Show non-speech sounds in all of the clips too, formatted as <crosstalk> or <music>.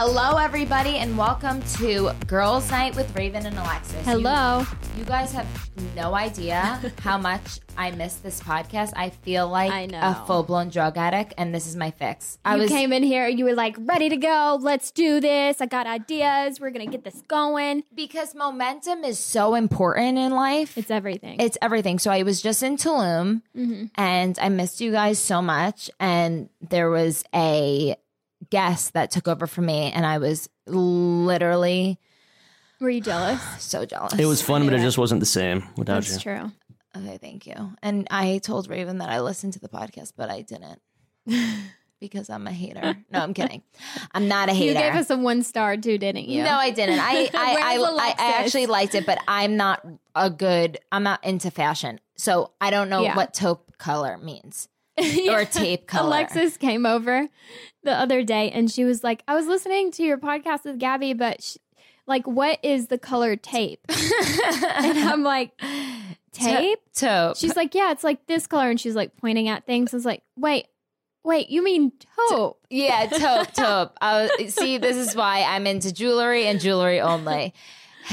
Hello, everybody, and welcome to Girls Night with Raven and Alexis. Hello. You, you guys have no idea <laughs> how much I miss this podcast. I feel like I know. a full blown drug addict, and this is my fix. I you was came in here, you were like, ready to go. Let's do this. I got ideas. We're going to get this going. because momentum is so important in life. It's everything. It's everything. So I was just in Tulum mm-hmm. and I missed you guys so much. And there was a guest that took over for me, and I was literally were you jealous? <sighs> so jealous. It was fun, but it just wasn't the same without That's you. true. Okay, thank you. And I told Raven that I listened to the podcast, but I didn't <laughs> because I'm a hater. No, I'm kidding. I'm not a hater. You gave us a one star too, didn't you? No, I didn't. I <laughs> I, I, Where's I, I Alexis? actually liked it, but I'm not a good. I'm not into fashion, so I don't know Yeah. what taupe color means <laughs> Yeah. or tape color. Alexis came over the other day and she was like, I was listening to your podcast with Gabby, but sh like, what is the color tape? <laughs> and I'm like, tape? taupe. She's like, yeah, it's like this color. And she's like pointing at things. I was like, wait, wait, you mean taupe? Yeah, taupe, taupe. I was, see, this is why I'm into jewelry and jewelry only. <laughs>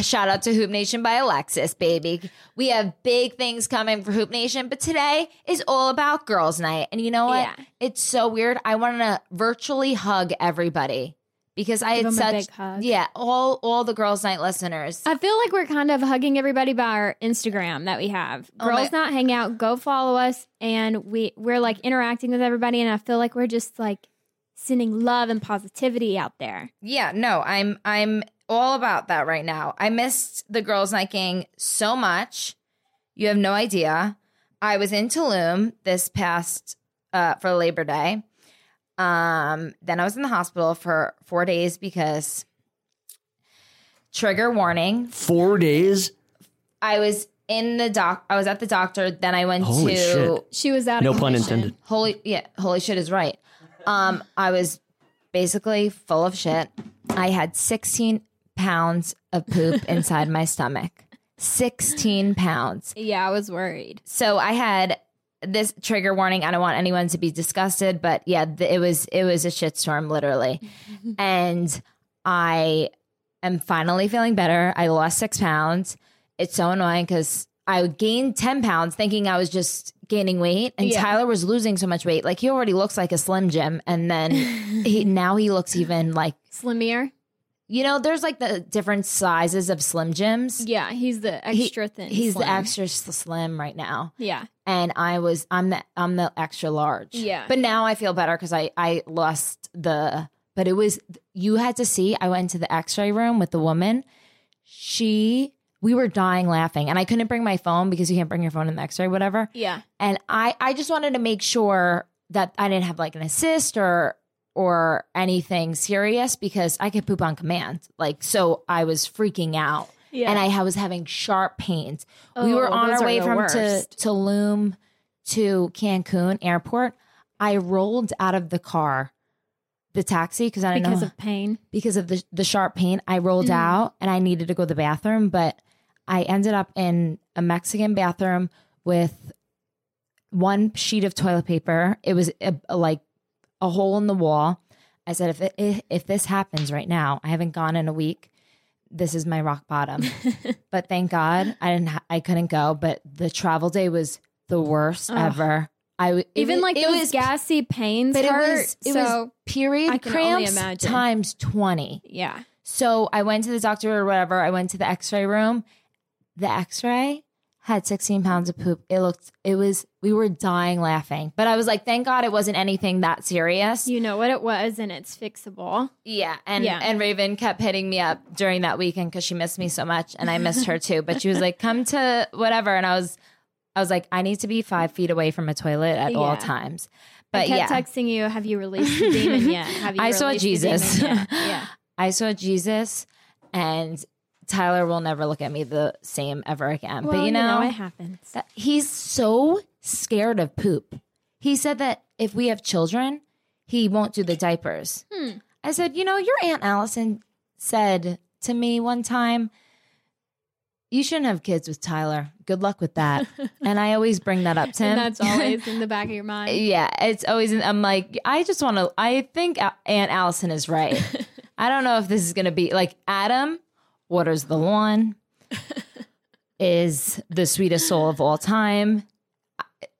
Shout out to Hoop Nation by Alexis, baby. We have big things coming for Hoop Nation, but today is all about girls' night. And you know what? Yeah. It's so weird. I want to virtually hug everybody because I Give had such big hug. yeah, all all the girls' night listeners. I feel like we're kind of hugging everybody by our Instagram that we have. Oh, Girls my- Not Hangout, go follow us. And we, we're like interacting with everybody. And I feel like we're just like sending love and positivity out there. Yeah, no, I'm I'm all about that right now. I missed the girls' night gang so much. You have no idea. I was in Tulum this past uh, for Labor Day. Um, then I was in the hospital for four days because trigger warning. Four days? I was in the doc. I was at the doctor. Then I went Holy to shit. She was out No of pun intended. holy yeah holy shit is right um i was basically full of shit. I had 16 pounds of poop <laughs> inside my stomach. 16 pounds. Yeah, I was worried. so i had this trigger warning. I don't want anyone to be disgusted but yeah th- it was it was a shitstorm literally. <laughs> And i am finally feeling better. I lost six pounds. It's so annoying because i gained 10 pounds thinking i was just gaining weight and Yeah. tyler was losing so much weight like he already looks like a slim jim and then <laughs> he now he looks even like Slimier? you know there's like the different sizes of slim jims Yeah, he's the He- extra thin. he's slim. the extra slim right now Yeah. and I was I'm the I'm the extra large. Yeah. But now I feel better because I I lost the. But it was you had to see. I went to the X-ray room with the woman. She we were dying laughing, and I couldn't bring my phone because you can't bring your phone in the X-ray, whatever. Yeah. And I I just wanted to make sure that I didn't have like an assist or or anything serious because I could poop on command. Like so, I was freaking out Yeah. and I was having sharp pains. we Oh, were on our way from to worst. Tulum to Cancun airport. I rolled out of the car, the taxi, because I didn't because know of pain. because of the the sharp pain. I rolled Mm. out and I needed to go to the bathroom, but I ended up in a Mexican bathroom with one sheet of toilet paper. It was a, a- like a hole in the wall. I said, if it, if this happens right now, I haven't gone in a week. This is my rock bottom. <laughs> but thank God I didn't. Ha- I couldn't go. But the travel day was the worst Ugh. ever. I w- Even was- like it those was, gassy pains but it hurt. was it so was period cramps times twenty. yeah. So I went to the doctor or whatever. I went to the X-ray room. The X-ray had 16 pounds of poop. It looked. It was. We were dying laughing. But I was like, thank God it wasn't anything that serious. You know what it was, and it's fixable. Yeah, and Yeah. and Raven kept hitting me up during that weekend because she missed me so much, and I missed her too. But she was like, "Come to whatever," and I was I was like, I need to be five feet away from a toilet at all Yeah. times. I But kept yeah, texting you, have you released the demon yet? Have <laughs> you I saw Jesus. Yeah. <laughs> I saw Jesus, and Tyler will never look at me the same ever again. Well, but you know, it happens. that- he's so scared of poop. He said that if we have children, he won't do the diapers. Hmm. I said, you know, your Aunt Allison said to me one time, you shouldn't have kids with Tyler. Good luck with that. <laughs> and I always bring that up to him. That's always <laughs> in the back of your mind. yeah, it's always, I'm like, I just want to, I think Aunt Allison is right. <laughs> I don't know if this is going to be like Adam waters the lawn, <laughs> is the sweetest soul of all time.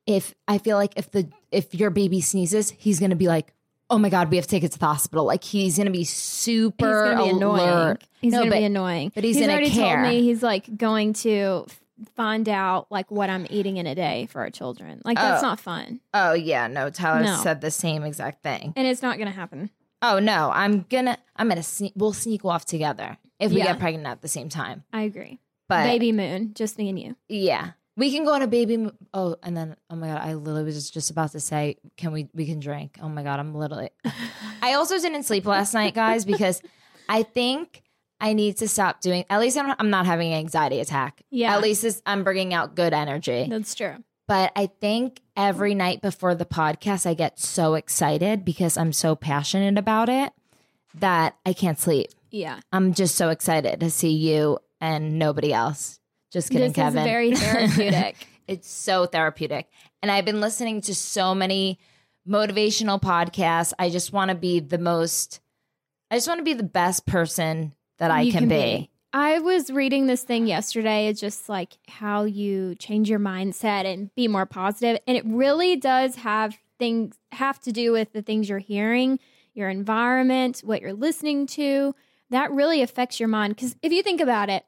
If I feel like if the if your baby sneezes, he's gonna be like, "Oh my god, we have to take it to the hospital." Like he's gonna be He's super gonna be annoying. He's No, gonna but- be annoying. but he's gonna already care. told me he's like going to find out like what I'm eating in a day for our children. Like that's Oh. not fun, Oh yeah, no. Tyler No. said the same exact thing. and it's not gonna happen. Oh no, I'm gonna I'm gonna sneak. We'll sneak off together if we Yeah. get pregnant at the same time. I agree. But Baby moon, just me and you. Yeah. We can go on a baby. mo- Oh, and then oh my god, I literally was just, about to say, can we we can drink? Oh my god, I'm literally. I also didn't sleep last night, guys, because <laughs> I think I need to stop doing. At least I'm, I'm not having an anxiety attack. Yeah. At least it's, I'm bringing out good energy. That's true. But I think every night before the podcast, I get so excited because I'm so passionate about it that I can't sleep. Yeah. I'm just so excited to see you and nobody else. Just kidding, This Kevin. is very <laughs> therapeutic. It's so therapeutic. And I've been listening to so many motivational podcasts. I just want to be the most, I just want to be the best person that I You can, be. I was reading this thing yesterday. It's just like how you change your mindset and be more positive, and it really does have things have to do with the things you're hearing, your environment, what you're listening to. That really affects your mind. Because if you think about it,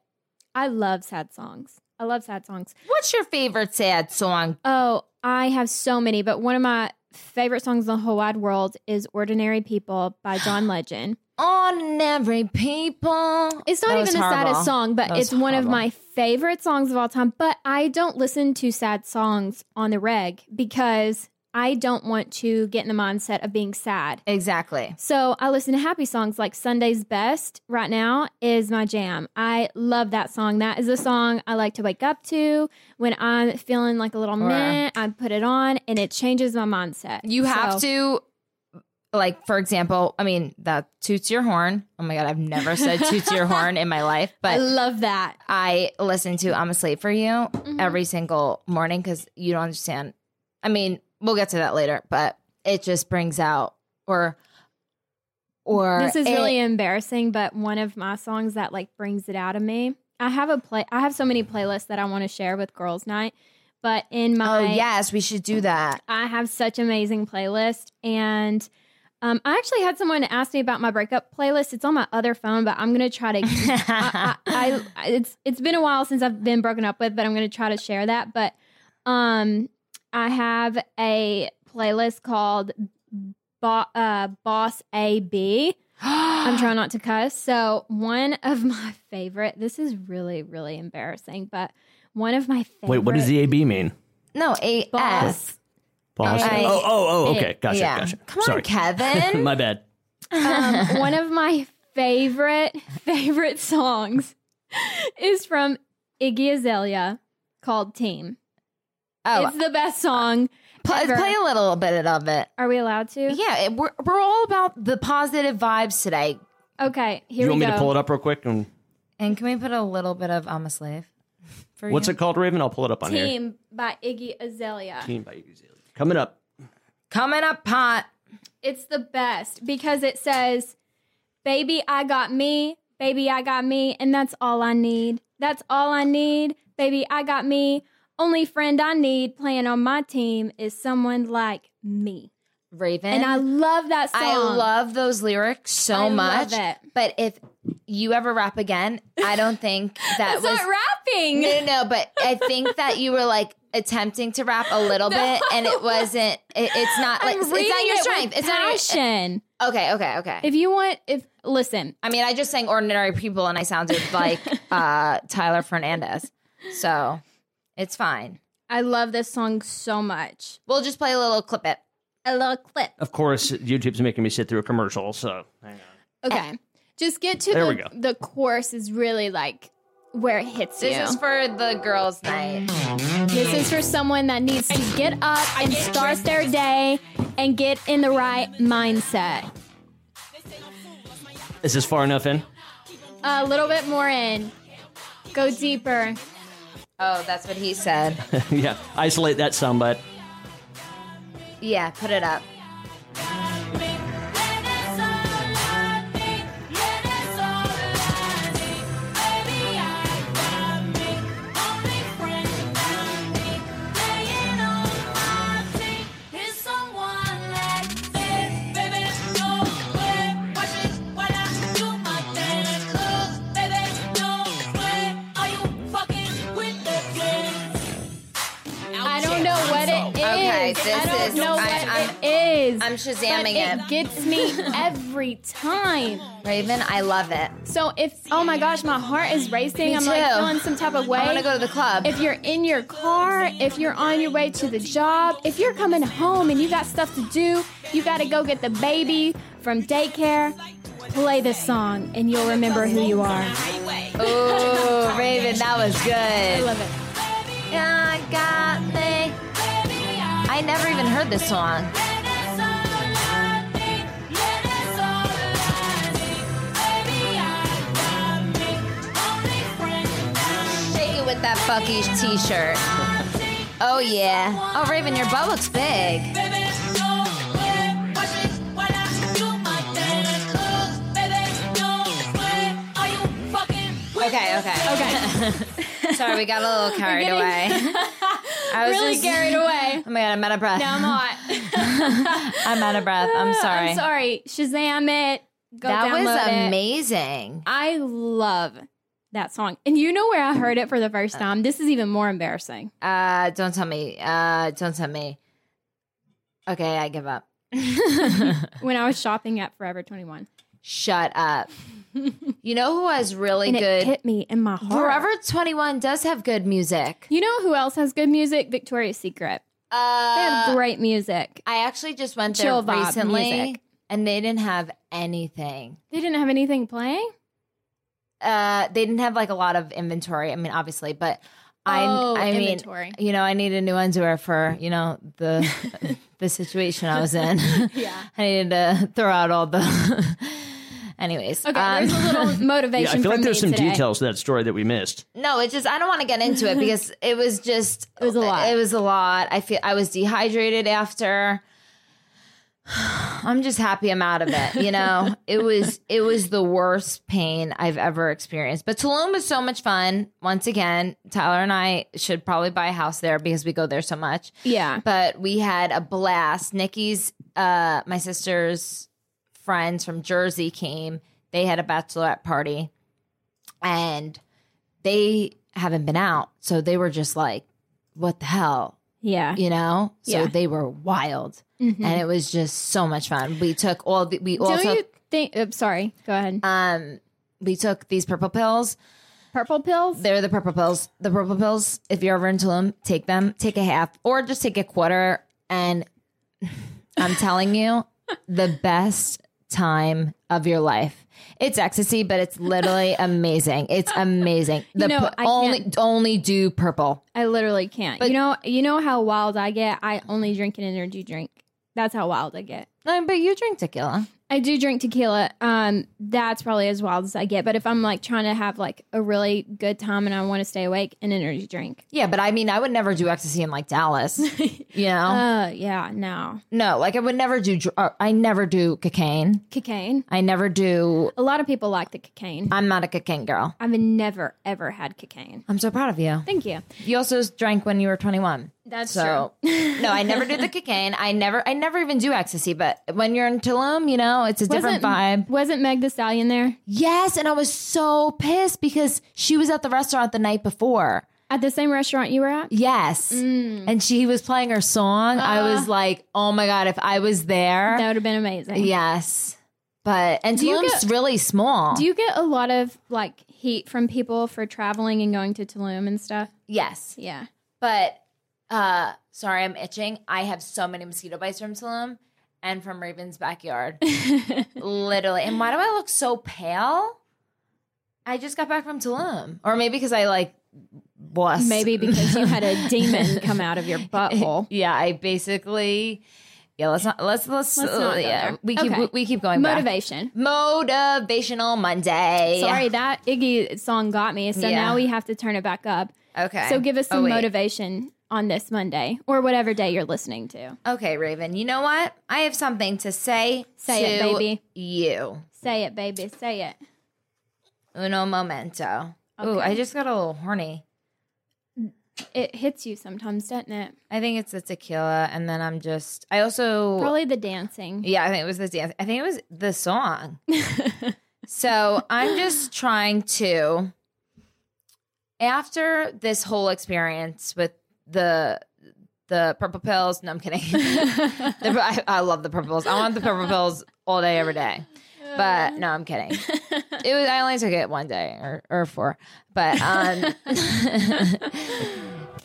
I love sad songs. I love sad songs. What's your favorite sad song? Oh, I have so many, but one of my favorite songs in the whole wide world is "Ordinary People" by John <gasps> Legend. Ordinary people. It's not That even was the horrible. saddest song, but it's one of my favorite songs of all time. But I don't listen to sad songs on the reg because I don't want to get in the mindset of being sad. Exactly. So I listen to happy songs like Sunday's Best right now is my jam. I love that song. That is a song I like to wake up to when I'm feeling like a little Or- meh. I put it on and it changes my mindset. You have So- to, like, for example, I mean, that toots your horn. Oh my God, I've never said <laughs> toots your horn in my life, but I love that. I listen to I'm a Slave for You Mm-hmm. every single morning because you don't understand. I mean, we'll get to that later, but it just brings out or or This is it- really embarrassing, but one of my songs that like brings it out of me. I have a play. I have so many playlists that I want to share with Girls Night, but in my oh yes, we should do that. I have such amazing playlist and. Um, I actually had someone ask me about my breakup playlist. It's on my other phone, but I'm gonna try to. <laughs> I, I, I, it's it's been a while since I've been broken up with, but I'm gonna try to share that. But um, I have a playlist called Bo- uh, Boss A B. I'm <gasps> trying not to cuss. So one of my favorite. This is really really embarrassing, but one of my favorite. Wait, what does the AB mean? No, A Boss. S. I- oh, oh, oh, okay. Gotcha, yeah. gotcha. Come on, Sorry. Kevin. <laughs> My bad. um, <laughs> one of my favorite favorite songs is from Iggy Azalea called "Team." Oh, It's the best song. play, ever. play a little bit of it. Are we allowed to? Yeah, it, we're we're all about the positive vibes today. Okay, Do here you we want me to pull it up real quick? And And can we put a little bit of I'm a slave? For what's you? it called, Raven? I'll pull it up on here. "Team" by Iggy Azalea. Team by Iggy Azalea. Coming up. Coming up pot. It's the best because it says, "Baby, I got me. Baby, I got me, and that's all I need. That's all I need. Baby, I got me. Only friend I need playing on my team is someone like me." Raven. And I love that song. I love those lyrics so I love much. it. But if you ever rap again, I don't think <laughs> that was not rapping. no, no, no. But I think that you were like attempting to rap a little <laughs> bit, and it wasn't. It, it's not like it's not your it strength. It's not your. passion. Okay, okay, okay. If you want, if listen, I mean, I just sang "Ordinary People" and I sounded like <laughs> uh, Tyler Fernandez, so it's fine. I love this song so much. We'll just play a little clip it. A little clip. Of course, YouTube's making me sit through a commercial, so hang on. Okay. Just get to There the we go. the chorus is really like where it hits This you. is for the girls' night. this is for someone that needs to get up and start their day and get in the right mindset. Is this far enough in? A little bit more in. Go deeper. Oh, that's what he said. <laughs> yeah, isolate that soundbite. Yeah, put it up. This I don't is- know I- what I'm- it is. I'm shazamming it it. gets me every time. Raven, I love it. So if oh my gosh, my heart is racing. Me I'm like too. feeling some type of way. I want to go to the club. if you're in your car, if you're on your way to the job, if you're coming home and you got stuff to do, you got to go get the baby from daycare. Play this song and you'll remember who you are. Ooh, Raven, that was good. I love it. I got me. I never even heard this song. Shake it with that Buc-ee's t-shirt. Oh yeah. Oh Raven, your butt looks big. Okay, okay. Okay. <laughs> Sorry, we got a little carried away. <laughs> I was really just- carried away. <laughs> Oh my god, I'm out of breath. No, I'm not. <laughs> I'm out of breath. I'm <laughs> sorry. I'm sorry. Shazam it. Go That was download it. amazing. I love that song. And you know where I heard it for the first time? This is even more embarrassing. Uh, don't tell me. Uh, don't tell me. Okay, I give up. When I was shopping at Forever 21. Shut up. <laughs> you know who has really And it good? hit me in my heart. Forever 21 does have good music. You know who else has good music? Victoria's Secret. They have Uh, great music. I actually just went there Chill vibe recently, music. and they didn't have anything. They didn't have anything playing? Uh, they didn't have like a lot of inventory. I mean, obviously, but I, Oh, I mean, inventory. you know, I needed new underwear for you know the <laughs> the situation I was in. Yeah. <laughs> I needed to throw out all the. Anyways, Okay, um, there's a little <laughs> motivation Yeah, I feel like there's some today. details to that story that we missed. no, it's just I don't want to get into it <laughs> because it was just It was a lot. It was a lot. I feel I was dehydrated after. <sighs> I'm just happy I'm out of it. You know, <laughs> it was it was the worst pain I've ever experienced. But Tulum was so much fun. Once again, Tyler and I should probably buy a house there because we go there so much. Yeah. But we had a blast. Nikki's, uh, my sister's friends from Jersey came. They had a bachelorette party, and they haven't been out, so they were just like, "What the hell?" Yeah. you know. So Yeah. they were wild, Mhm. and it was just so much fun. We took all the we Don't also you think? Oops, sorry. Go ahead. um we took these purple pills. Purple pills? They're the purple pills. The purple pills. If you're ever into them, take them. Take a half, or just take a quarter. And <laughs> I'm telling you, the best time of your life. It's ecstasy, but it's literally <laughs> amazing. It's amazing. The know, pu- I only can't- only do purple. I literally can't. But- you know, you know how wild I get. I only drink an energy drink. That's how wild I get. But you drink tequila. I do drink tequila. Um, that's probably as wild as I get. But if I'm like trying to have like a really good time and I want to stay awake, an energy drink. Yeah, but I mean, I would never do ecstasy in like Dallas. <laughs> You know, Uh, yeah, no no, like I would never do. uh, I never do cocaine. cocaine. I never do. A lot of people like the cocaine. I'm not a cocaine girl. I've never ever had cocaine. I'm so proud of you. Thank you. You also drank when you were 21. That's So true. <laughs> no, I never do the cocaine. I never, I never even do ecstasy. But when you're in Tulum, you know, it's a different vibe. Wasn't Meg the Stallion there Yes, and I was so pissed because she was at the restaurant the night before. at the same restaurant you were at? Yes, Mm. and she was playing her song. I was like, oh my god, if I was there, Uh. That would have been amazing. yes. But and you Tulum's get- really small. Do you get a lot of like heat from people for traveling and going to Tulum and stuff? yes, Yeah. but Uh, sorry, I'm itching. I have so many mosquito bites from Tulum and from Raven's backyard. <laughs> Literally. And why do I look so pale? I just got back from Tulum. Or maybe because I like was. Maybe because you had a <laughs> demon come out of your butthole. <laughs> Yeah, I basically yeah, let's not let's let's, Let's not go yeah. there. We keep Okay. we keep going back. Motivation. Motivational Monday. Sorry, that Iggy song got me. So Yeah. now we have to turn it back up. Okay. So give us Oh, some wait. motivation on this Monday or whatever day you're listening to. Okay, Raven. You know what? I have something to say. Say it, baby. You. Say it, baby. Say it. Uno momento. Ooh, I just got a little horny. It hits you sometimes, doesn't it? I think it's the tequila, and then I'm just. I also. Probably the dancing. Yeah, I think it was the dance. I think it was the song. <laughs> so I'm just trying to. After this whole experience with the the purple pills, no, I'm kidding. <laughs> <laughs> The- I, I love the purple pills. I want the purple <laughs> pills all day, every day. But no, I'm kidding. It was. I only took it one day or or four. But um,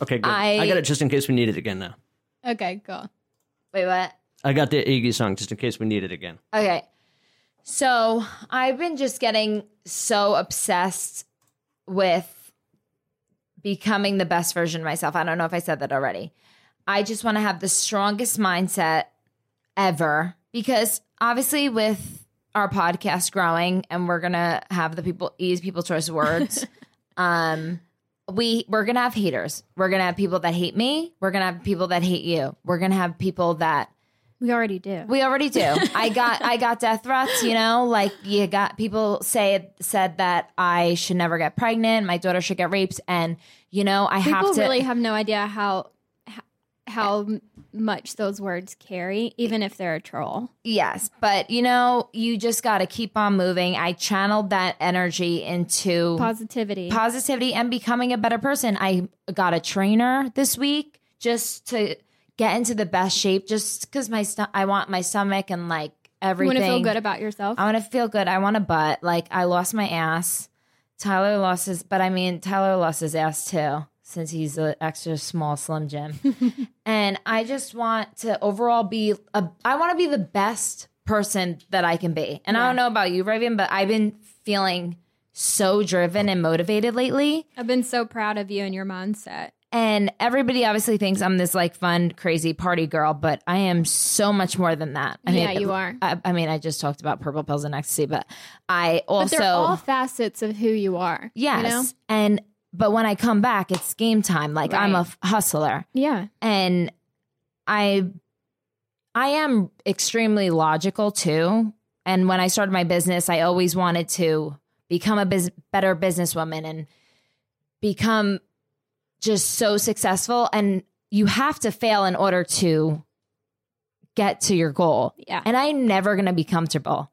Okay, good. I- I, got it just in case we need it again now. Okay, cool. wait, what? I got the Iggy song just in case we need it again. Okay. So I've been just getting so obsessed with becoming the best version of myself. I don't know if I said that already. I just want to have the strongest mindset ever because obviously with our podcast growing and we're going to have the people ease people's choice words. <laughs> um we we're going to have haters. We're going to have people that hate me. We're going to have people that hate you. We're going to have people that We already do. we already do. I got I got death threats, you know, like you got people say said that I should never get pregnant, my daughter should get raped and you know, I People have to really have no idea how how much those words carry, even if they're a troll. Yes, but you know, you just got to keep on moving. I channeled that energy into Positivity. positivity and becoming a better person. I got a trainer this week just to get into the best shape just cuz my sto- I want my stomach and like everything. you want to feel good about yourself. I want to feel good. I want a butt. Like I lost my ass. Tyler lost his, but I mean Tyler lost his ass too since he's an extra small slim Jim. <laughs> and I just want to overall be a. I want to be the best person that I can be. And I don't know about you, Raven, but I've been feeling so driven and motivated lately. I've been so proud of you and your mindset. And everybody obviously thinks I'm this like fun, crazy party girl, but I am so much more than that. I Yeah, mean, you are. I, I mean, I just talked about purple pills and ecstasy, but I also But they're all facets of who you are. yes, You know? and but when I come back, it's game time. Like I'm a hustler, Yeah. and I I am extremely logical too. And when I started my business, I always wanted to become a bus- better businesswoman and become just so successful. And you have to fail in order to get to your goal. Yeah. And I'm never going to be comfortable.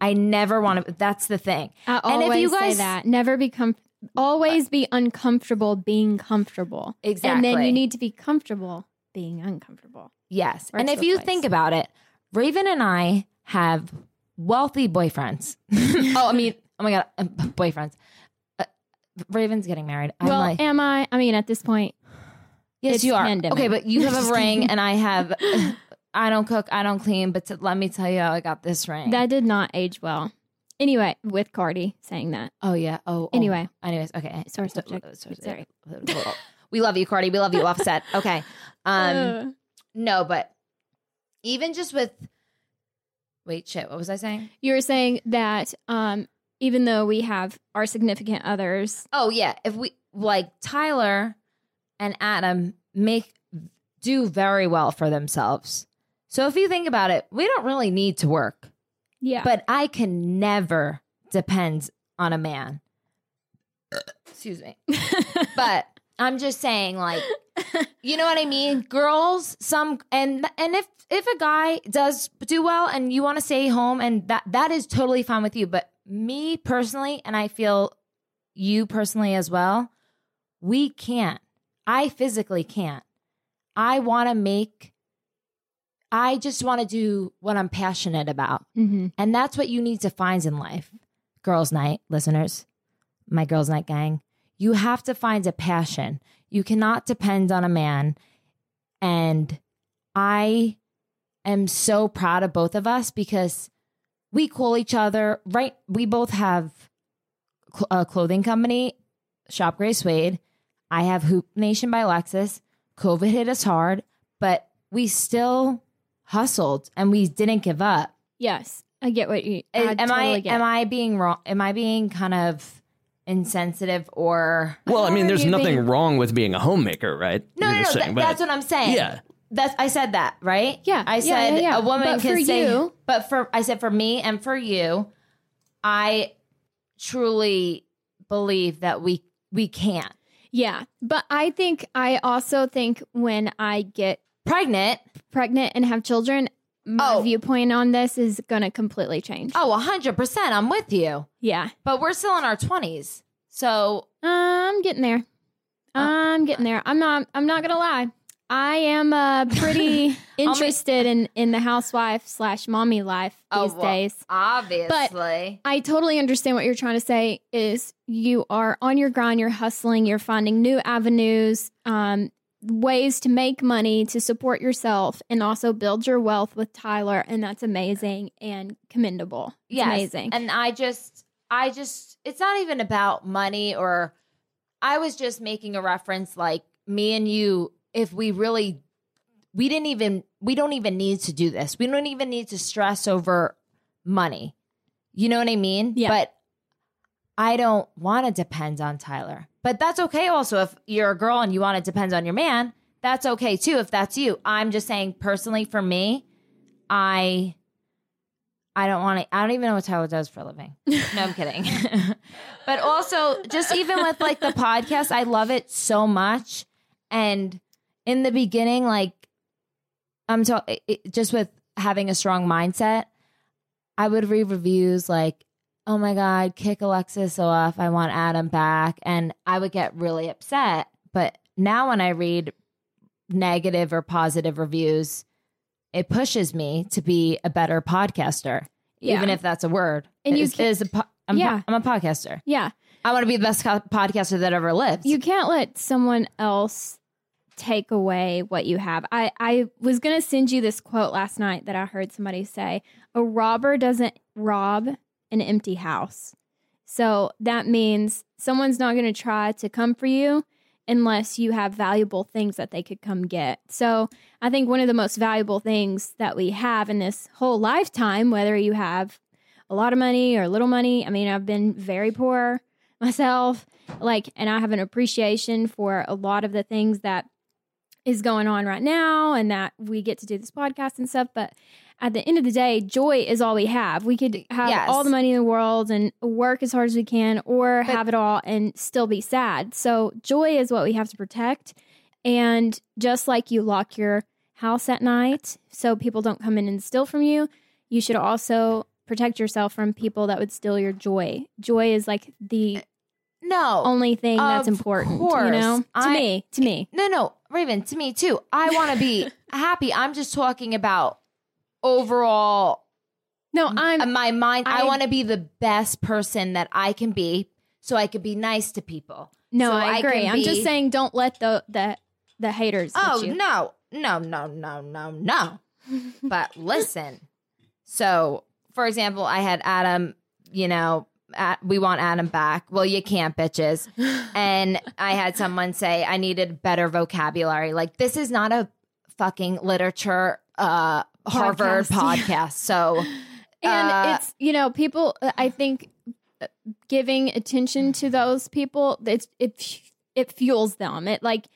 I never want to. That's the thing. I And if you say that. Never become always be uncomfortable being comfortable. Exactly. And then you need to be comfortable being uncomfortable. Yes. Or and if you place. think about it, Raven and I have wealthy boyfriends. <laughs> oh, I mean, oh my God, uh, boyfriends. Raven's getting married. I'm well, like, am I? I mean, at this point, yes, you are. pandemic. Okay, but you have a ring and I have, <laughs> I don't cook, I don't clean, but to, let me tell you how I got this ring. that did not age well. Anyway, with Cardi saying that. oh, yeah. Oh, oh. Anyway. Anyways, okay. Sore So- subject. so- Sorry. We love you, Cardi. We love you. Offset. <laughs> Okay. Um, Uh, no, but even just with, wait, shit. What was I saying? you were saying that um, even though we have our significant others, Oh yeah, if we like Tyler and Adam make do very well for themselves. So if you think about it, we don't really need to work. yeah, But I can never depend on a man. Excuse me. <laughs> but I'm just saying like you know what I mean? Girls, some and and if if a guy does do well and you want to stay home and that that is totally fine with you, but me personally and I feel you personally as well, we can't. I physically can't. I want to make I just want to do what I'm passionate about. Mhm. And that's what you need to find in life. Girls' night, listeners, my girls' night gang. You have to find a passion. You cannot depend on a man. And I am so proud of both of us because we call each other, right? We both have cl- a clothing company, Shop Gray Suede. I have Hoop Nation by Lexus. COVID hit us hard, but we still hustled and we didn't give up. Yes, I get what you. I am totally I get. am I being wrong? Am I being kind of insensitive or Well, I mean, there's nothing think- wrong with being a homemaker, right? no, You're no, no. that- saying, but- that's what I'm saying. Yeah. That's I said that right. Yeah, I said yeah, yeah. a woman But can say, you- but for I said for me and for you, I truly believe that we we can't yeah, but I think I also think when I get pregnant. pregnant and have children, my Oh. viewpoint on this is going to completely change. Oh, hundred percent. I'm with you, Yeah, but we're still in our twenties, so I'm getting there. Uh, I'm getting there. I'm not. I'm not gonna lie. I am uh, pretty <laughs> interested in in the housewife slash mommy life these Oh, well, days. obviously. but I totally understand what you're trying to say. Is you are on your grind, you're hustling, you're finding new avenues, um, ways to make money to support yourself, and also build your wealth with Tyler, and that's amazing and commendable. It's Yes. amazing. And I just, I just, it's not even about money or, I was just making a reference like me and you, if we really, we didn't even, we don't even need to do this. We don't even need to stress over money. You know what I mean? Yeah. But I don't want to depend on Tyler. But that's okay also if you're a girl and you want to depend on your man. That's okay too if that's you. I'm just saying personally for me, I I don't want to I don't even know what Tyler does for a living. <laughs> No, I'm kidding. but also just even with like the podcast, I love it so much and in the beginning like I'm talking just with having a strong mindset, I would read reviews like oh my God, kick Alexis off. I want Adam back. And I would get really upset. But now when I read negative or positive reviews, it pushes me to be a better podcaster, Yeah. even if that's a word. And you Is- can- is a po- I'm, po- Yeah. I'm a podcaster. yeah, I want to be the best co- podcaster that ever lived. you can't let someone else take away what you have. I I was gonna send you this quote last night that I heard somebody say: "A robber doesn't rob an empty house." So that means someone's not going to try to come for you unless you have valuable things that they could come get. So I think one of the most valuable things that we have in this whole lifetime, whether you have a lot of money or little money, I mean, I've been very poor myself, like, and I have an appreciation for a lot of the things that is going on right now and that we get to do this podcast and stuff. But at the end of the day, joy is all we have. We could have Yes. all the money in the world and work as hard as we can, or But- have it all and still be sad. So, joy is what we have to protect. And just like you lock your house at night so people don't come in and steal from you, you should also protect yourself from people that would steal your joy. Joy is like the no. only thing that's important, course. you know? To I- me, to me. No, no, Raven, to me too. I want to be <laughs> happy. I'm just talking about overall No, I'm my mind. I, I- want to be the best person that I can be so I could be nice to people. No, So I agree. I'm just saying, don't let the the the haters. Oh, no, no, no, no, no, no. <laughs> but listen. So, for example, I had Adam, you know, we want Adam back. Well, you can't, bitches. And I had someone say I needed better vocabulary. Like, this is not a fucking literature uh Harvard <laughs> Podcast. podcast. So, and Uh, it's you know people. I think uh, giving attention to those people, it's it it fuels them. It like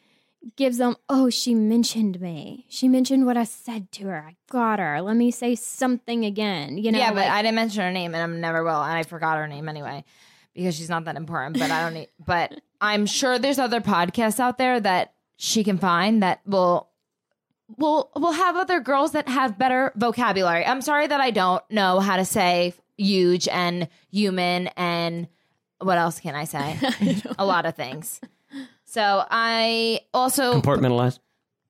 gives them. Oh, she mentioned me. She mentioned what I said to her. I got her. Let me say something again. You know. yeah, but like- I didn't mention her name, and I'm never will, and I forgot her name anyway because she's not that important. But I don't need. <laughs> But I'm sure there's other podcasts out there that she can find that will will will have other girls that have better vocabulary. I'm sorry that I don't know how to say huge and human and what else can I say? <laughs> A lot of things. So I also Compartmentalized.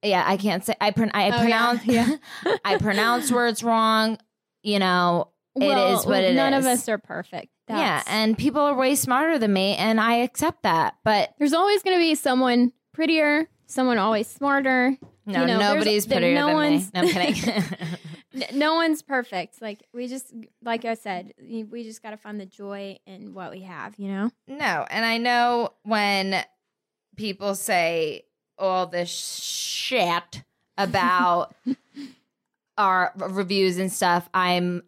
yeah, I can't say I pron- I Oh, pronounce yeah, <laughs> I pronounce words wrong. You know, well, it is what it is. None of us are perfect. yeah, and people are way smarter than me, and I accept that. But there's always going to be someone prettier, someone always smarter. No, you know, nobody's prettier no than me. one's, No, I'm kidding. <laughs> <laughs> No one's perfect. Like we just, like I said, we just got to find the joy in what we have. You know. no, and I know when people say all this shit about <laughs> our reviews and stuff, I'm,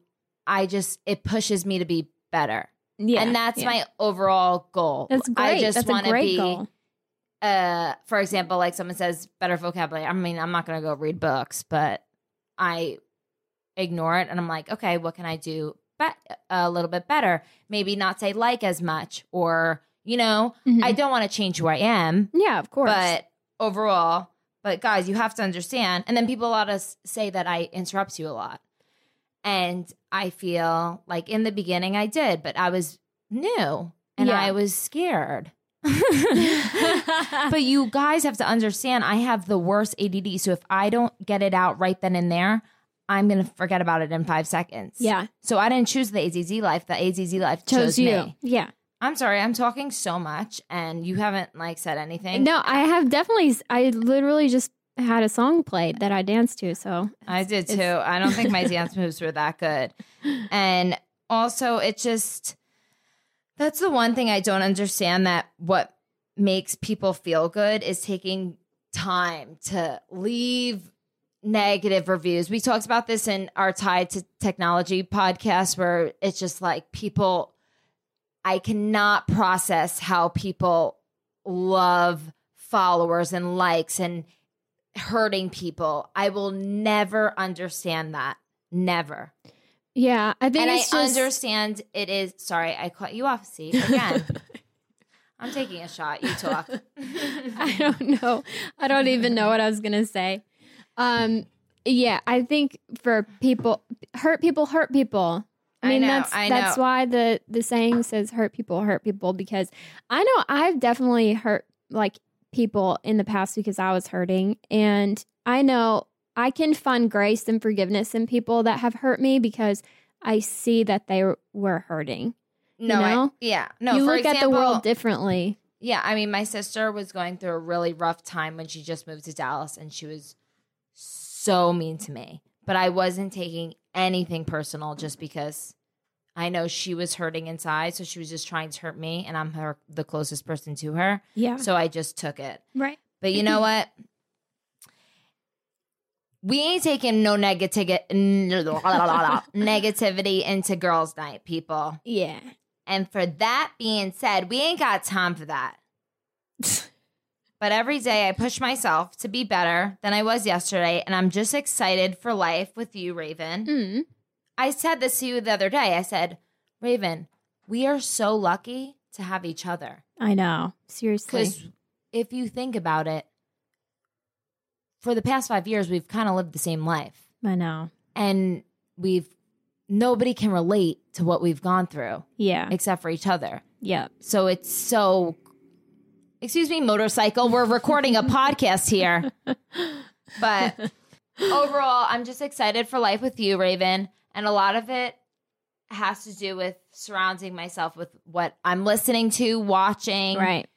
I just it pushes me to be better, Yeah, and that's yeah. my overall goal. That's great. I just want to be. goal. uh for example like someone says better vocabulary i mean i'm not gonna go read books but i ignore it and i'm like okay what can i do be- a little bit better maybe not say like as much or you know Mhm. i don't want to change who i am yeah, of course. but overall but guys you have to understand and then people a lot of s- say that i interrupt you a lot and i feel like in the beginning i did but i was new and Yeah. i was scared <laughs> <laughs> but you guys have to understand I have the worst ADD. So if I don't get it out right then and there, I'm going to forget about it in five seconds. yeah, So I didn't choose the ADD life. The ADD life chose, chose you. me. Yeah. I'm sorry. I'm talking so much and you haven't like said anything. No, I have definitely. I literally just had a song played that I danced to. So I did too. I don't think my <laughs> dance moves were that good. And also, it just that's the one thing I don't understand that what makes people feel good is taking time to leave negative reviews. We talked about this in our Tied to Technology podcast where it's just like people, I cannot process how people love followers and likes and hurting people. I will never understand that. Never. yeah, I think And I just, understand it is. Sorry, I cut you off. See again. <laughs> I'm taking a shot. You talk. <laughs> I don't know. I don't even know what I was gonna say. Um, yeah, I think for people, hurt people hurt people. I I mean, know, that's I that's why the the saying says "hurt people hurt people" because I know I've definitely hurt like people in the past because I was hurting, and I know I can find grace and forgiveness in people that have hurt me because I see that they were hurting. No, I- know? yeah, no. you look example, at the world differently. Yeah, I mean, my sister was going through a really rough time when she just moved to Dallas, and she was so mean to me. But I wasn't taking anything personal just because I know she was hurting inside, so she was just trying to hurt me, and I'm her the closest person to her, Yeah, so I just took it. right. But you know what? We ain't taking no negativity <laughs> negativity into girls' night, people. Yeah. And for that being said, we ain't got time for that. <laughs> but every day I push myself to be better than I was yesterday, and I'm just excited for life with you, Raven. Mm. I said this to you the other day. I said, Raven, we are so lucky to have each other. I know. Seriously. Because if you think about it, for the past five years, we've kind of lived the same life. I know. And we've, nobody can relate to what we've gone through Yeah. except for each other. Yeah. So it's so, excuse me, motorcycle. We're recording a podcast here. But overall, I'm just excited for life with you, Raven. And a lot of it has to do with surrounding myself with what I'm listening to, watching. Right.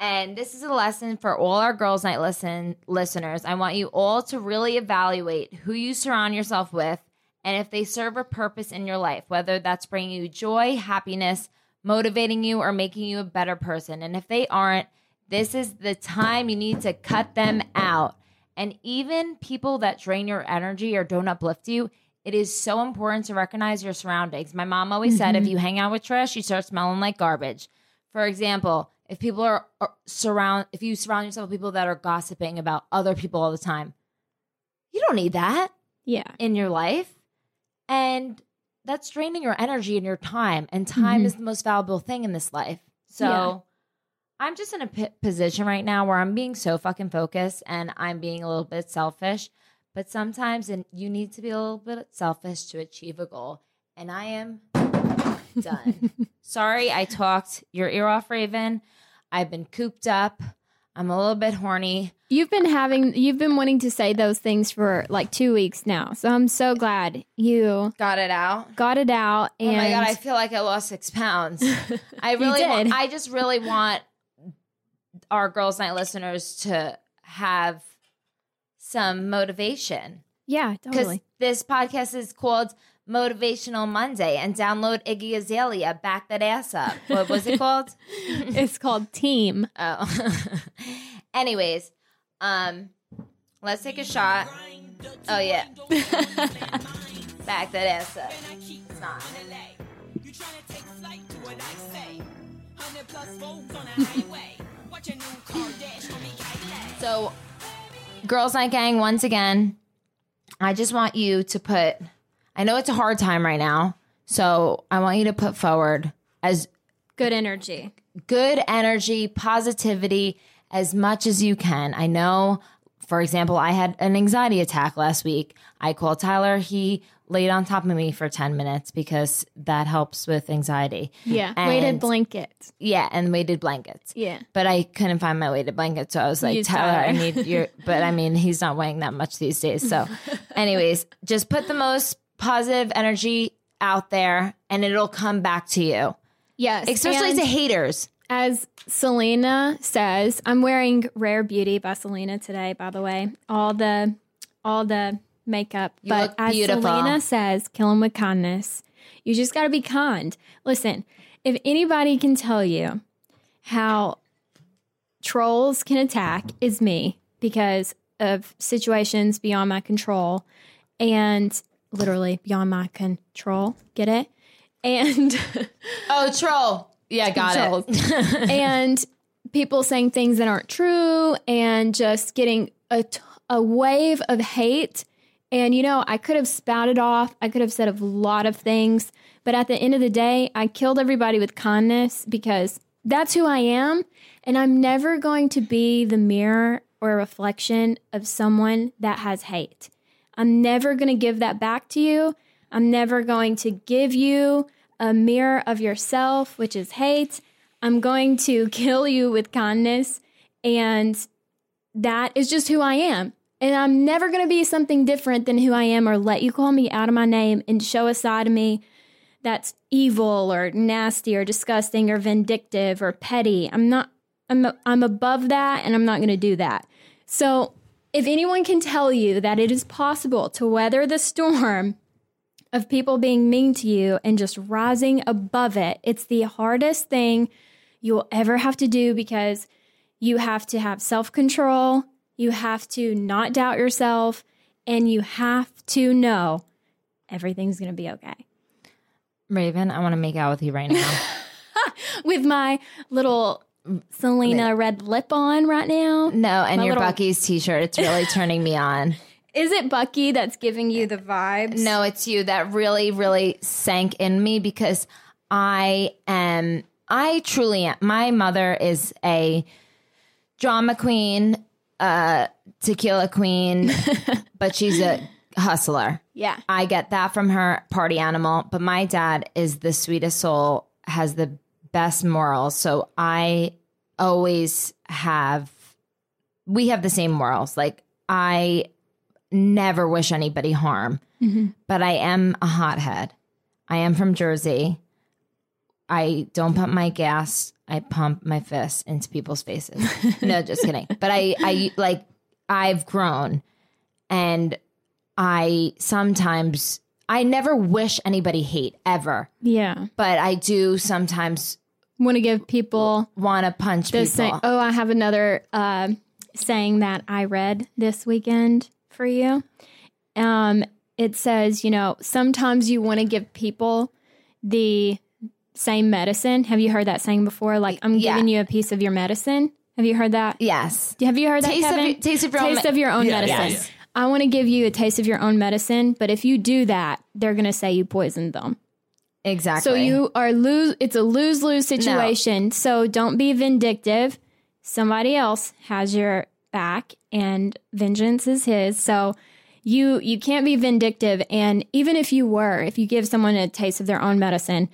And this is a lesson for all our girls' night listen listeners. I want you all to really evaluate who you surround yourself with and if they serve a purpose in your life, whether that's bringing you joy, happiness, motivating you, or making you a better person. And if they aren't, this is the time you need to cut them out. And even people that drain your energy or don't uplift you, it is so important to recognize your surroundings. My mom always said if you hang out with trash, you start smelling like garbage. For example, if people are, are surround if you surround yourself with people that are gossiping about other people all the time, you don't need that Yeah. in your life. And that's draining your energy and your time. And time Mhm. is the most valuable thing in this life. So Yeah. I'm just in a p- position right now where I'm being so fucking focused and I'm being a little bit selfish. But sometimes and you need to be a little bit selfish to achieve a goal. And I am done. <laughs> Sorry, I talked your ear off, Raven. I've been cooped up. I'm a little bit horny. You've been having you've been wanting to say those things for like two weeks now. So I'm so glad you Got it out. got it out and oh my god, I feel like I lost six pounds. <laughs> I really, did. want, I just really want our girls' night listeners to have some motivation. Yeah, Because totally. this podcast is called Motivational Monday and download Iggy Azalea, back that ass up. What was it called? <laughs> it's called Team. Oh. <laughs> Anyways, um, let's take a shot. Oh yeah. <laughs> Back that ass up. It's not. So, Girls Night Gang, once again, I just want you to put, I know it's a hard time right now, so I want you to put forward as Good energy. good energy, positivity as much as you can. I know, for example, I had an anxiety attack last week. I called Tyler. He laid on top of me for 10 minutes because that helps with anxiety. Yeah. And- Weighted blankets. Yeah, and weighted blankets. Yeah. But I couldn't find my weighted blanket, so I was like, Tyler, I need your. <laughs> But I mean, he's not weighing that much these days. So, <laughs> anyways, just put the most positive energy out there, and it'll come back to you, Yes. especially and to haters. As Selena says, I'm wearing Rare Beauty by Selena today, by the way. All the all the makeup. You but as beautiful. Selena says, kill them with kindness. You just gotta be kind. Listen, if anybody can tell you how trolls can attack is me because of situations beyond my control and literally beyond my control. Get it? And Oh, troll. Yeah, got it. <laughs> and people saying things that aren't true and just getting a, t- a wave of hate. And, you know, I could have spouted off, I could have said a lot of things, but at the end of the day, I killed everybody with kindness because that's who I am. And I'm never going to be the mirror or a reflection of someone that has hate. I'm never going to give that back to you. I'm never going to give you a mirror of yourself, which is hate. I'm going to <laughs> kill you with kindness. And that is just who I am. And I'm never going to be something different than who I am or let you call me out of my name and show a side of me that's evil or nasty or disgusting or vindictive or petty. I'm not, I'm, I'm above that and I'm not going to do that. So if anyone can tell you that it is possible to weather the storm of people being mean to you and just rising above it, it's the hardest thing you will ever have to do because you have to have self control, you have to not doubt yourself, and you have to know everything's going to be okay. Raven, I want to make out with you right now. <laughs> <laughs> With my little Selena red lip on right now. No, and My your little- Buc-ee's t-shirt. It's really turning me on. <laughs> Is it Buc-ee that's giving you the vibes? No, it's you that really, really sank in me because I am, I truly am. My mother is a drama queen, uh, tequila queen, <laughs> but she's a hustler. Yeah. I get that from her, party animal. But my dad is the sweetest soul, has the best morals. So I always have, we have the same morals. Like, I never wish anybody harm, but I am a hothead. I am from Jersey. I don't pump my gas. I pump my fists into people's faces. <laughs> no, just kidding. But I, I like, I've grown and I sometimes, I never wish anybody hate ever, Yeah. but I do sometimes Want to give people want to punch people. saying. Oh, I have another uh, saying that I read this weekend for you. Um, it says, you know, sometimes you want to give people the same medicine. Have you heard that saying before? Like, I'm Yeah. giving you a piece of your medicine. Have you heard that? yes. Have you heard that, Taste of your- taste of your own taste me- of your own Yeah, medicine. yes. I want to give you a taste of your own medicine, but if you do that, they're going to say you poisoned them. Exactly. So you are lose. It's a lose lose situation. So don't be vindictive. Somebody else has your back, and vengeance is his. So you you can't be vindictive. And even if you were, if you give someone a taste of their own medicine,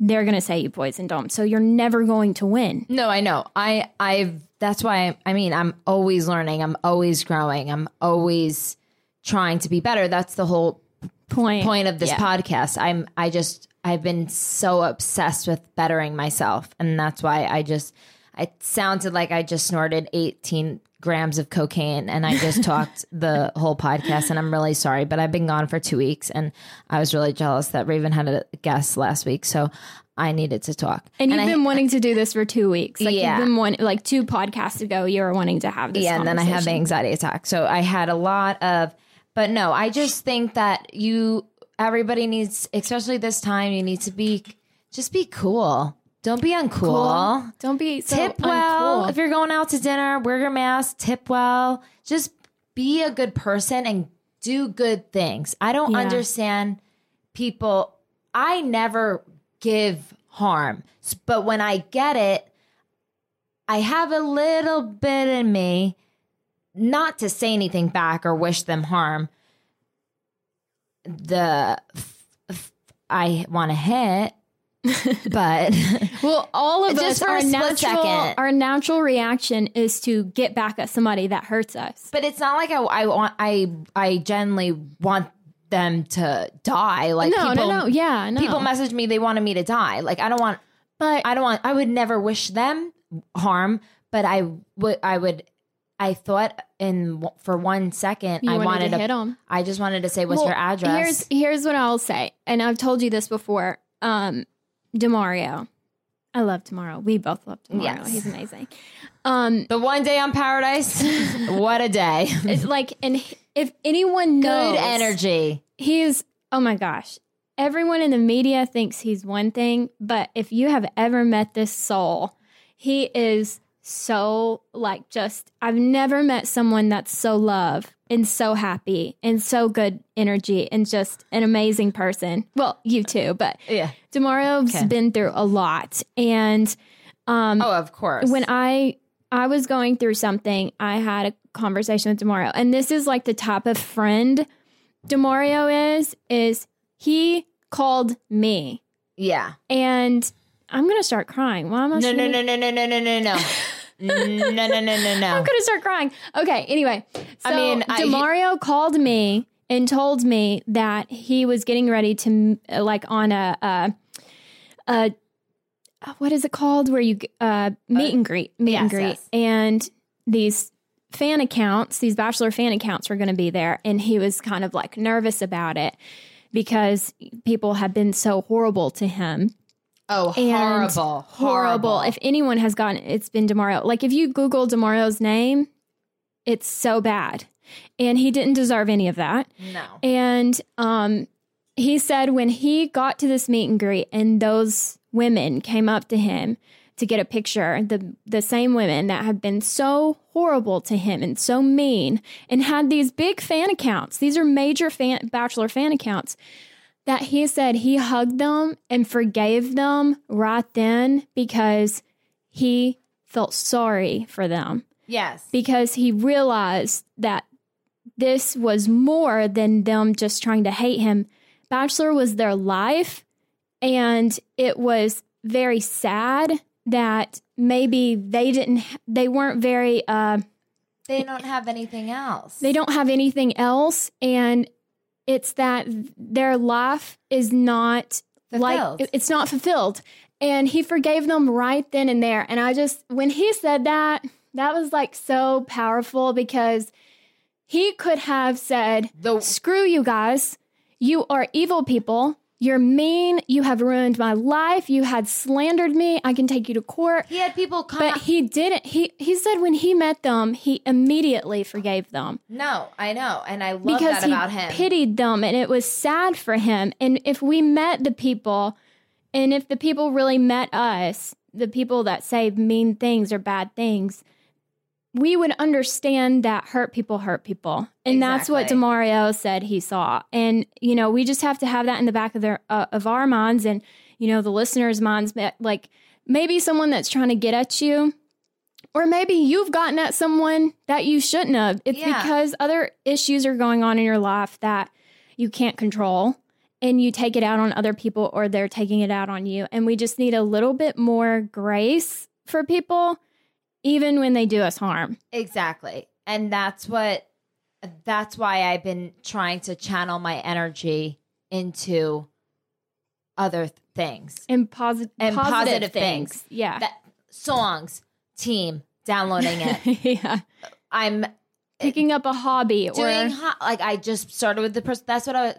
they're gonna say you poisoned them. So you're never going to win. No, I know. I I've that's why I mean I'm always learning. I'm always growing. I'm always trying to be better. That's the whole Point point of this Yeah. podcast. I'm I just I've been so obsessed with bettering myself and that's why I just it sounded like I just snorted 18 grams of cocaine and I just talked <laughs> the whole podcast and I'm really sorry, but I've been gone for two weeks and I was really jealous that Raven had a guest last week. So I needed to talk. And you've I- been wanting to do this for two weeks. Like Yeah. you've been wanting, like two podcasts ago, you were wanting to have this. yeah, and then I had the anxiety attack. So I had a lot of, but no, I just think that you, everybody needs, especially this time, you need to be, just be cool. Don't be uncool. Cool. Don't be so tip well. uncool. If you're going out to dinner, wear your mask, tip well. Just be a good person and do good things. I don't Yeah. understand people. I never give harm, but when I get it, I have a little bit in me not to say anything back or wish them harm. The f- f- I want to hit, <laughs> but Well, all of us, for our natural, second. our natural reaction is to get back at somebody that hurts us. But it's not like I, I want I I genuinely want them to die. Like no, people, no, no, yeah, no. people message me they wanted me to die. Like I don't want but I don't want I would never wish them harm, but I would I would I thought in for one second You I wanted wanted to hit 'em. I just wanted to say what's Well, your address? Here's here's what I'll say, and I've told you this before. Um, Demario, I love Demario. We both love Demario. Yes. He's amazing. Um, the one day on paradise. <laughs> what a day. it's like, and if anyone knows, Good energy. He's oh my gosh. Everyone in the media thinks he's one thing, but if you have ever met this soul, he is so like just I've never met someone that's so love and so happy and so good energy and just an amazing person. Well, you too, but Yeah. Demario's Okay. been through a lot and um Oh, of course. when I I was going through something, I had a conversation with Demario, and this is like the type of friend Demario is. Is he called me, yeah. and I'm gonna start crying. Why am I? No, no, no, no, no, no, no, no, no. <laughs> No, no, no, no, no. I'm gonna start crying. Okay. Anyway, so I mean, I- Demario called me and told me that he was getting ready to uh, like on a. a, a uh, what is it called where you uh meet and greet meet and greet yes. and these fan accounts these bachelor fan accounts were going to be there and he was kind of like nervous about it because people have been so horrible to him Oh, and horrible, horrible. If anyone has gotten, it's been Demario. Like if you Google Demario's name, it's so bad, and he didn't deserve any of that. no. And um, he said when he got to this meet and greet, and those women came up to him to get a picture, the the same women that have been so horrible to him and so mean, and had these big fan accounts. These are major fan Bachelor fan accounts that he said he hugged them and forgave them right then because he felt sorry for them Yes. because he realized that this was more than them just trying to hate him. Bachelor was their life, and it was very sad that maybe they didn't, they weren't very, uh, They don't have anything else. they don't have anything else, and it's that their life is not Fulfilled. like it's not fulfilled. And he forgave them right then and there. And I just when he said that, that was like so powerful because he could have said, The- "Screw you guys. You are evil people. You're mean. You have ruined my life. You had slandered me. I can take you to court." He had people come. But he didn't. He he said when he met them, he immediately forgave them no, I know, and I love because that about him. pitied them and it was sad for him. And if we met the people, and if the people really met us, the people that say mean things or bad things, we would understand that hurt people hurt people. And that's what Demario said he saw. And, you know, we just have to have that in the back of their uh, of our minds and, you know, the listeners' minds. Like maybe someone that's trying to get at you or maybe you've gotten at someone that you shouldn't have. It's Yeah. because other issues are going on in your life that you can't control and you take it out on other people or they're taking it out on you. And we just need a little bit more grace for people, even when they do us harm. Exactly. And that's what that's why I've been trying to channel my energy into other th- things. And, posi- And positive, positive things. things. Yeah. That songs, team, downloading it. <laughs> yeah. I'm Picking up a hobby doing or ho- like I just started with the person. That's what I.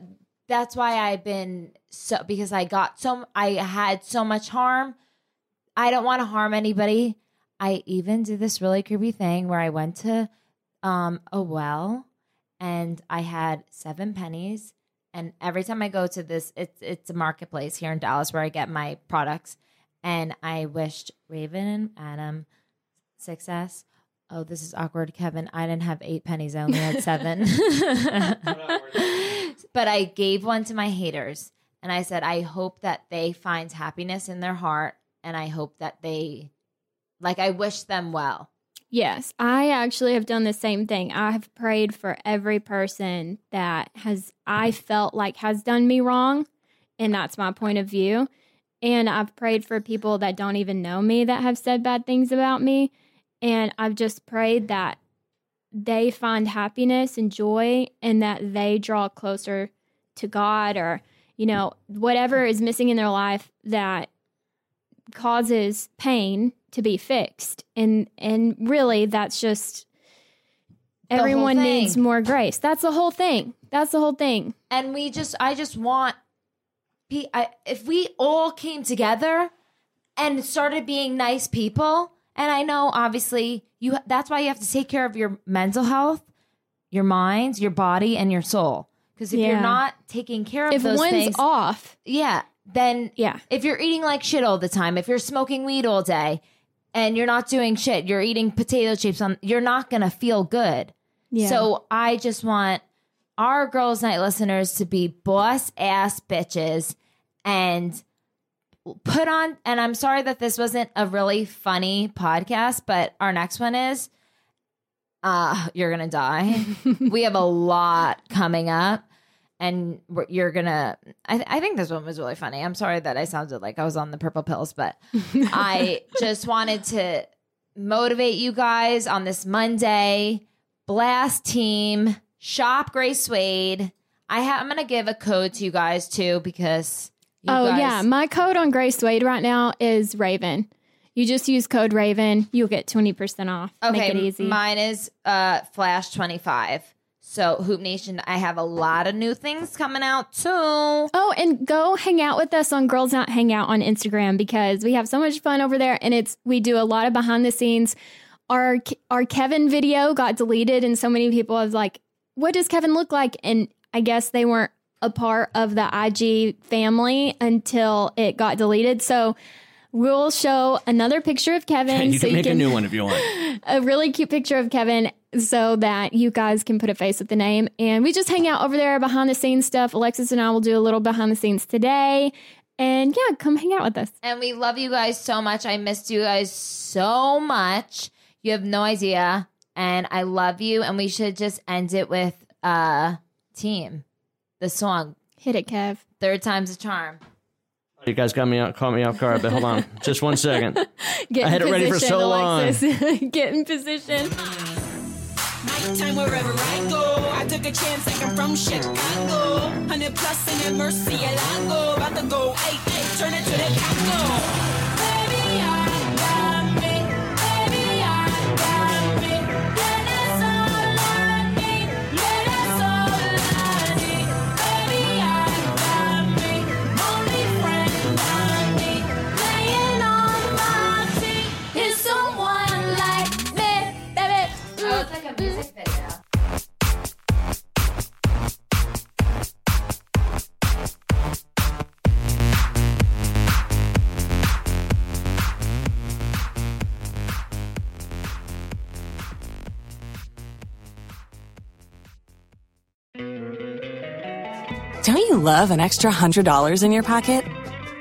That's why I've been so because I got so I had so much harm. I don't want to harm anybody. I even did this really creepy thing where I went to um a well and I had seven pennies. And every time I go to this, it's it's a marketplace here in Dallas where I get my products. And I wished Raven and Adam success. Oh, this is awkward, Kevin. I didn't have eight pennies. I only had <laughs> seven. <laughs> but I gave one to my haters. And I said, I hope that they find happiness in their heart. And I hope that they, like, I wish them well. Yes, I actually have done the same thing. I have prayed for every person that has I felt like has done me wrong, and that's my point of view. And I've prayed for people that don't even know me that have said bad things about me, and I've just prayed that they find happiness and joy and that they draw closer to God or you know whatever is missing in their life that causes pain to be fixed. And and really that's just The everyone needs more grace. That's the whole thing. That's the whole thing. And we just i just want I, if we all came together and started being nice people and i know obviously you that's why you have to take care of your mental health your mind your body and your soul. Because if Yeah. you're not taking care of if those one's things off yeah then yeah. if you're eating like shit all the time if you're smoking weed all day and you're not doing shit you're eating potato chips on you're not gonna feel good yeah so I just want our girls' night listeners to be boss ass bitches and put on. And I'm sorry that this wasn't a really funny podcast, but our next one is. Uh, you're gonna die. <laughs> we have a lot coming up, and you're gonna. I, I think this one was really funny. I'm sorry that I sounded like I was on the purple pills, but <laughs> I just wanted to motivate you guys on this Monday. Blast team, shop gray suede I ha- I'm gonna give a code to you guys too because you oh guys- yeah my code on gray suede right now is raven you just use code raven you'll get 20% off okay. make it easy Mine is uh Flash 25. So Hoop Nation, I have a lot of new things coming out too. Oh, and go hang out with us on Girls Not Hangout on Instagram because we have so much fun over there, and it's we do a lot of behind the scenes. Our our Kevin video got deleted, and so many people was like, "What does Kevin look like?" And I guess they weren't a part of the IG family until it got deleted. So we'll show another picture of Kevin. <laughs> you so can make a new one if you want. <laughs> a really cute picture of Kevin so that you guys can put a face with the name. And we just hang out over there behind the scenes stuff. Alexis and I will do a little behind the scenes today. And yeah, come hang out with us. And we love you guys so much. I missed you guys so much. You have no idea. And I love you. And we should just end it with uh team. The song. Hit it, Kev. Third time's a charm. You guys got me out, caught me off guard, but hold on, just one second. <laughs> Get I had in it ready for position, so long. <laughs> Get in position. Nighttime wherever I go. I took a chance like I'm from Chicago. 100 plus in a Mercy Elango. About to go, hey, hey, turn it to the Congo. Video. Don't you love an extra $100 in your pocket?